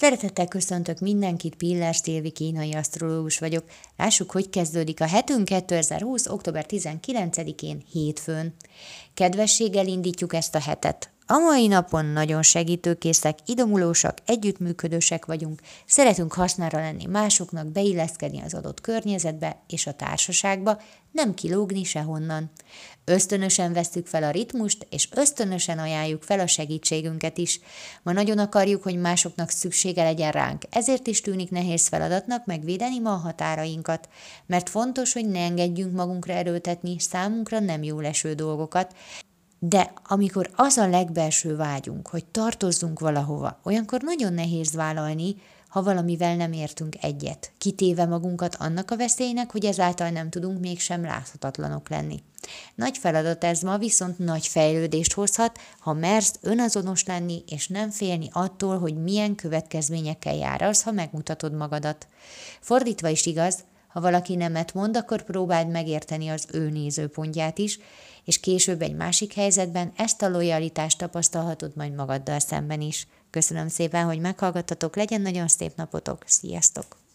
Szeretettel köszöntök mindenkit, Piller Szilvi kínai asztrológus vagyok. Lássuk, hogy kezdődik a hetünk 2020. október 19-én hétfőn. Kedvességgel indítjuk ezt a hetet. A mai napon nagyon segítőkészek, idomulósak, együttműködősek vagyunk, szeretünk hasznára lenni másoknak, beilleszkedni az adott környezetbe és a társaságba, nem kilógni sehonnan. Ösztönösen vesztük fel a ritmust, és ösztönösen ajánljuk fel a segítségünket is. Ma nagyon akarjuk, hogy másoknak szüksége legyen ránk, ezért is tűnik nehéz feladatnak megvédeni ma a határainkat, mert fontos, hogy ne engedjünk magunkra erőltetni számunkra nem jó leső dolgokat, de amikor az a legbelső vágyunk, hogy tartozzunk valahova, olyankor nagyon nehéz vállalni, ha valamivel nem értünk egyet, kitéve magunkat annak a veszélynek, hogy ezáltal nem tudunk mégsem láthatatlanok lenni. Nagy feladat ez ma, viszont nagy fejlődést hozhat, ha mersz önazonos lenni, és nem félni attól, hogy milyen következményekkel jár az, ha megmutatod magadat. Fordítva is igaz, ha valaki nemet mond, akkor próbáld megérteni az ő nézőpontját is, és később egy másik helyzetben ezt a lojalitást tapasztalhatod majd magaddal szemben is. Köszönöm szépen, hogy meghallgattatok, legyen nagyon szép napotok, sziasztok!